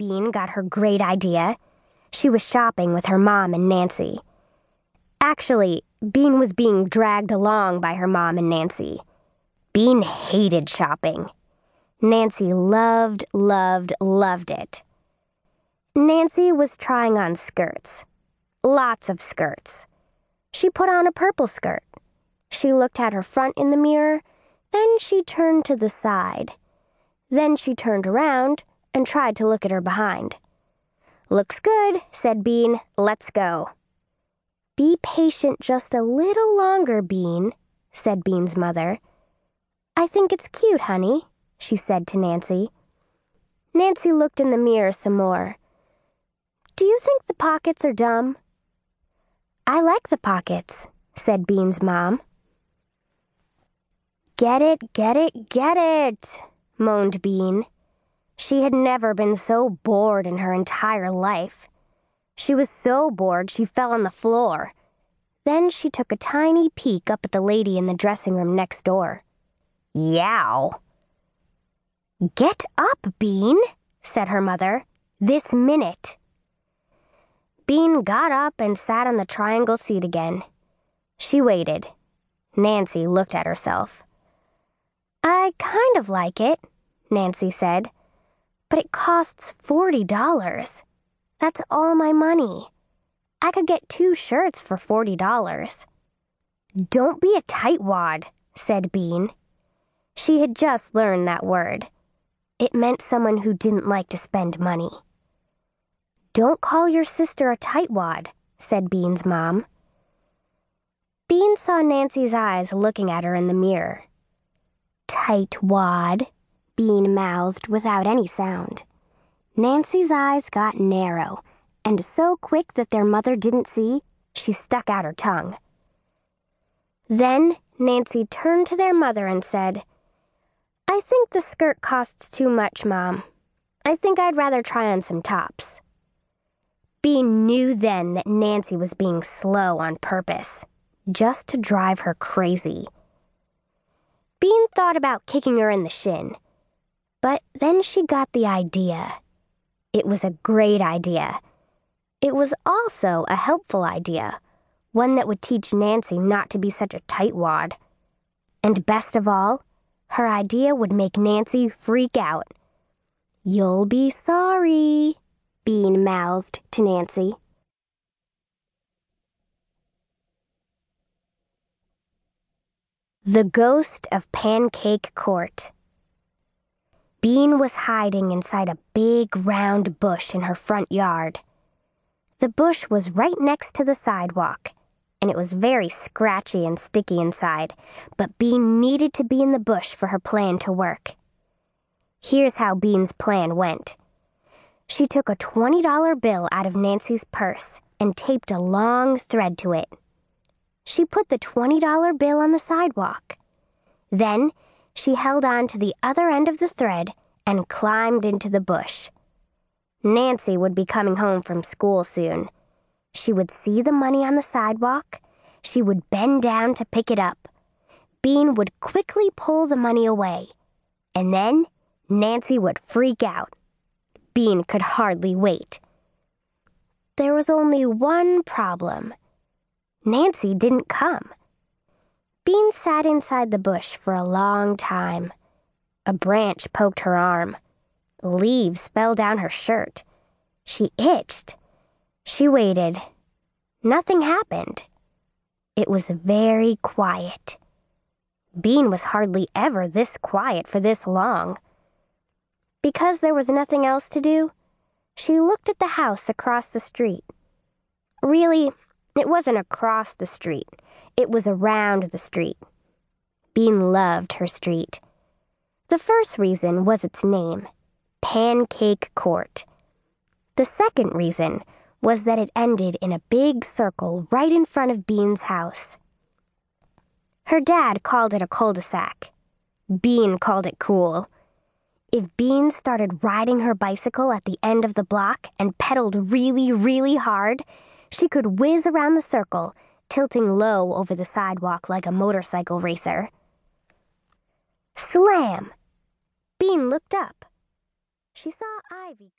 Bean got her great idea. She was shopping with her mom and Nancy. Actually, Bean was being dragged along by her mom and Nancy. Bean hated shopping. Nancy loved, loved, loved it. Nancy was trying on skirts. Lots of skirts. She put on a purple skirt. She looked at her front in the mirror, then she turned to the side. Then she turned around and tried to look at her behind. Looks good, said Bean. Let's go. Be patient just a little longer, Bean, said Bean's mother. I think it's cute, honey, she said to Nancy. Nancy looked in the mirror some more. Do you think the pockets are dumb? I like the pockets, said Bean's mom. Get it, get it, get it, moaned Bean. She had never been so bored in her entire life. She was so bored she fell on the floor. Then she took a tiny peek up at the lady in the dressing room next door. Yow. Get up, Bean, said her mother. This minute. Bean got up and sat on the triangle seat again. She waited. Nancy looked at herself. I kind of like it, Nancy said. But it costs $40. That's all my money. I could get two shirts for $40. Don't be a tightwad, said Bean. She had just learned that word. It meant someone who didn't like to spend money. Don't call your sister a tightwad, said Bean's mom. Bean saw Nancy's eyes looking at her in the mirror. Tightwad, Bean mouthed without any sound. Nancy's eyes got narrow, and so quick that their mother didn't see, she stuck out her tongue. Then Nancy turned to their mother and said, I think the skirt costs too much, Mom. I think I'd rather try on some tops. Bean knew then that Nancy was being slow on purpose, just to drive her crazy. Bean thought about kicking her in the shin. But then she got the idea. It was a great idea. It was also a helpful idea, one that would teach Nancy not to be such a tightwad. And best of all, her idea would make Nancy freak out. You'll be sorry, Bean mouthed to Nancy. The Ghost of Pancake Court. Bean was hiding inside a big round bush in her front yard. The bush was right next to the sidewalk, and it was very scratchy and sticky inside, but Bean needed to be in the bush for her plan to work. Here's how Bean's plan went. She took a $20 bill out of Nancy's purse and taped a long thread to it. She put the $20 bill on the sidewalk. Then she held on to the other end of the thread and climbed into the bush. Nancy would be coming home from school soon. She would see the money on the sidewalk. She would bend down to pick it up. Bean would quickly pull the money away. And then Nancy would freak out. Bean could hardly wait. There was only one problem. Nancy didn't come. Bean sat inside the bush for a long time. A branch poked her arm. Leaves fell down her shirt. She itched. She waited. Nothing happened. It was very quiet. Bean was hardly ever this quiet for this long. Because there was nothing else to do, she looked at the house across the street. Really, it wasn't across the street, it was around the street. Bean loved her street. The first reason was its name, Pancake Court. The second reason was that it ended in a big circle right in front of Bean's house. Her dad called it a cul-de-sac. Bean called it cool. If Bean started riding her bicycle at the end of the block and pedaled really, really hard, she could whiz around the circle, tilting low over the sidewalk like a motorcycle racer. Slam! Bean looked up. She saw Ivy.